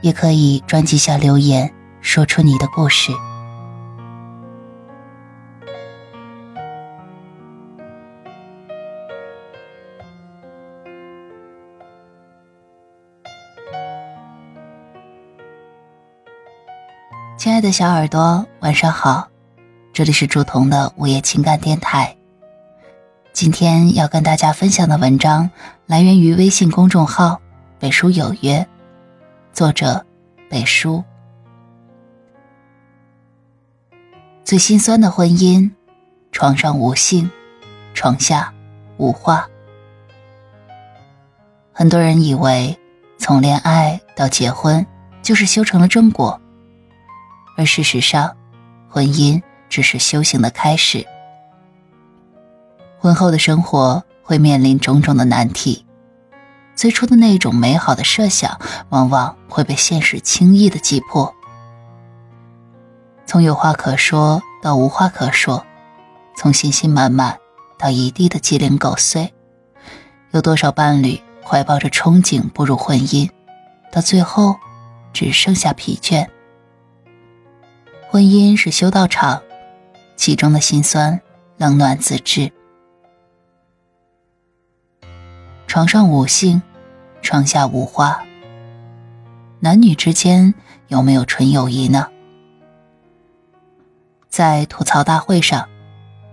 也可以专辑下留言，说出你的故事。亲爱的小耳朵，晚上好，这里是朱彤的午夜情感电台。今天要跟大家分享的文章来源于微信公众号“北书有约”。作者北书。最心酸的婚姻，床上无性，床下无话。很多人以为，从恋爱到结婚就是修成了正果，而事实上，婚姻只是修行的开始。婚后的生活会面临种种的难题。最初的那种美好的设想，往往会被现实轻易的击破。从有话可说到无话可说，从信心满满到一地的鸡零狗碎，有多少伴侣怀抱着憧憬步入婚姻，到最后只剩下疲倦？婚姻是修道场，其中的辛酸冷暖自知。床上无性。床下无花，男女之间有没有纯友谊呢？在吐槽大会上，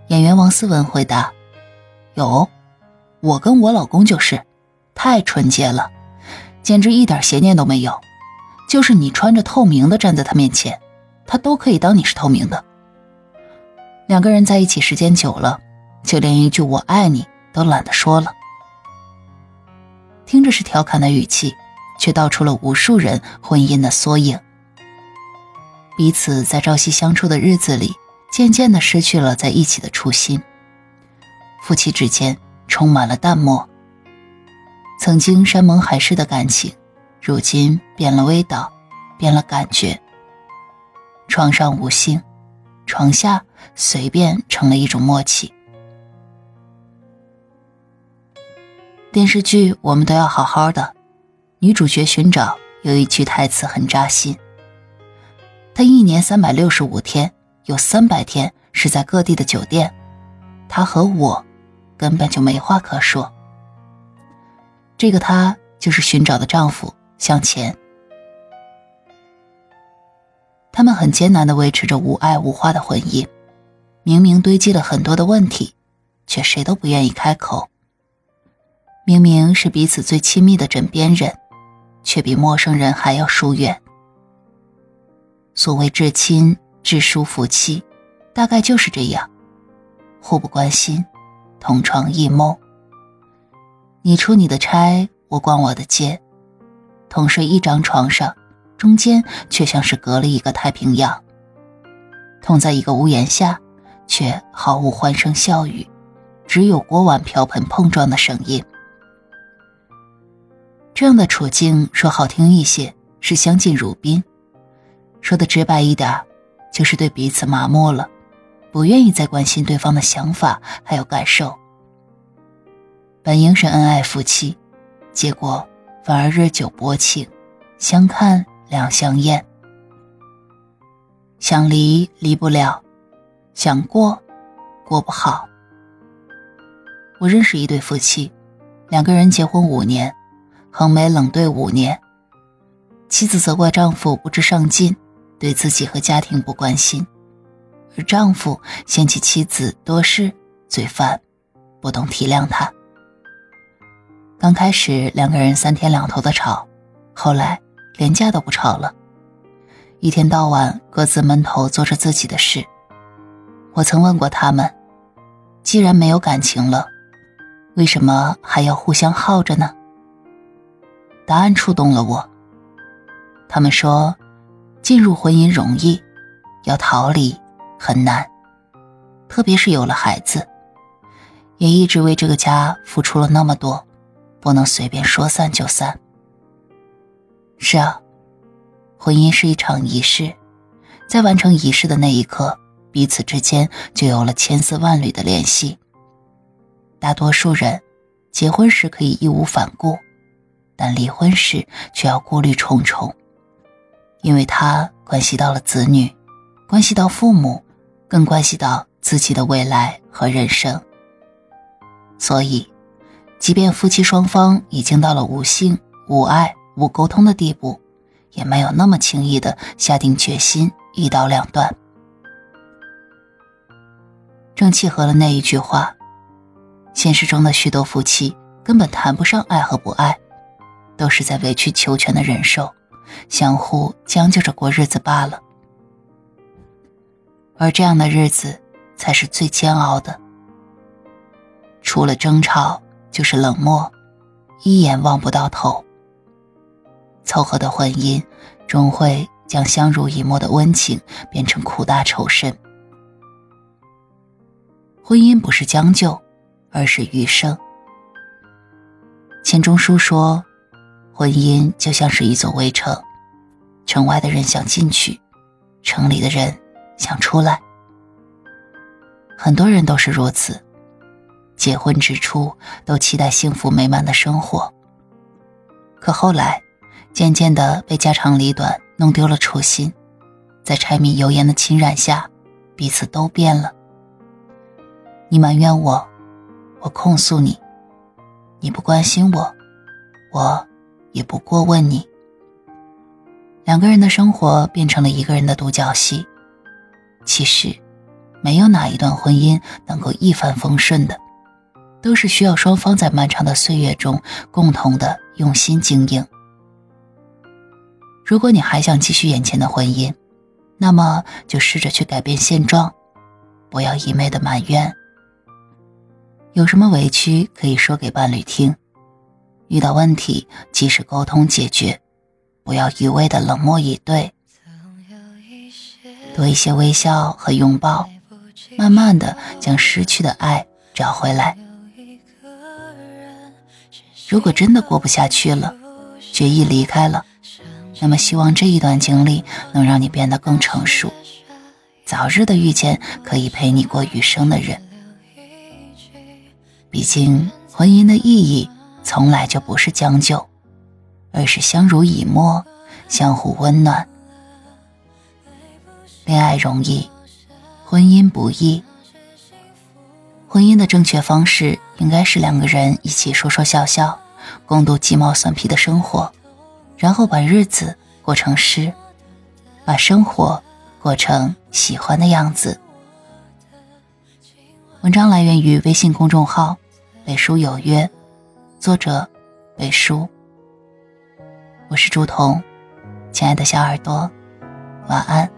演员王思文回答：“有，我跟我老公就是，太纯洁了，简直一点邪念都没有。就是你穿着透明的站在他面前，他都可以当你是透明的。两个人在一起时间久了，就连一句我爱你都懒得说了。”听着是调侃的语气，却道出了无数人婚姻的缩影。彼此在朝夕相处的日子里，渐渐的失去了在一起的初心。夫妻之间充满了淡漠。曾经山盟海誓的感情，如今变了味道，变了感觉。床上无性，床下随便成了一种默契。电视剧我们都要好好的。女主角寻找有一句台词很扎心。她一年三百六十五天，有三百天是在各地的酒店。她和我根本就没话可说。这个她就是寻找的丈夫向前。他们很艰难的维持着无爱无话的婚姻，明明堆积了很多的问题，却谁都不愿意开口。明明是彼此最亲密的枕边人，却比陌生人还要疏远。所谓至亲至疏夫妻，大概就是这样，互不关心，同床异梦。你出你的差，我逛我的街，同睡一张床上，中间却像是隔了一个太平洋。同在一个屋檐下，却毫无欢声笑语，只有锅碗瓢盆碰撞的声音。这样的处境，说好听一些是相敬如宾，说的直白一点，就是对彼此麻木了，不愿意再关心对方的想法还有感受。本应是恩爱夫妻，结果反而日久薄情，相看两相厌。想离离不了，想过过不好。我认识一对夫妻，两个人结婚五年。横眉冷对五年，妻子责怪丈夫不知上进，对自己和家庭不关心，而丈夫嫌弃妻子多事、嘴烦，不懂体谅她。刚开始两个人三天两头的吵，后来连架都不吵了，一天到晚各自闷头做着自己的事。我曾问过他们，既然没有感情了，为什么还要互相耗着呢？答案触动了我。他们说，进入婚姻容易，要逃离很难，特别是有了孩子，也一直为这个家付出了那么多，不能随便说散就散。是啊，婚姻是一场仪式，在完成仪式的那一刻，彼此之间就有了千丝万缕的联系。大多数人结婚时可以义无反顾，但离婚时却要顾虑重重，因为它关系到了子女，关系到父母，更关系到自己的未来和人生。所以，即便夫妻双方已经到了无性无爱。无沟通的地步，也没有那么轻易的下定决心一刀两断。正契合了那一句话：现实中的许多夫妻根本谈不上爱和不爱，都是在委曲求全的忍受，相互将就着过日子罢了。而这样的日子才是最煎熬的，除了争吵就是冷漠，一眼望不到头。凑合的婚姻，终会将相濡以沫的温情变成苦大仇深。婚姻不是将就，而是余生。钱钟书说：“婚姻就像是一座围城，城外的人想进去，城里的人想出来。很多人都是如此，结婚之初都期待幸福美满的生活，可后来。”渐渐的被家长里短弄丢了初心，在柴米油盐的侵染下，彼此都变了。你埋怨我，我控诉你；你不关心我，我也不过问你。两个人的生活变成了一个人的独角戏。其实，没有哪一段婚姻能够一帆风顺的，都是需要双方在漫长的岁月中共同的用心经营。如果你还想继续眼前的婚姻，那么就试着去改变现状，不要一味的埋怨。有什么委屈可以说给伴侣听，遇到问题及时沟通解决，不要一味的冷漠以对。多一些微笑和拥抱，慢慢的将失去的爱找回来。如果真的过不下去了，决意离开了。那么，希望这一段经历能让你变得更成熟，早日的遇见可以陪你过余生的人。毕竟，婚姻的意义从来就不是将就，而是相濡以沫，相互温暖。恋爱容易，婚姻不易。婚姻的正确方式应该是两个人一起说说笑笑，共度鸡毛蒜皮的生活。然后把日子过成诗，把生活过成喜欢的样子。文章来源于微信公众号“北书有约”，作者北叔。我是朱彤，亲爱的小耳朵，晚安。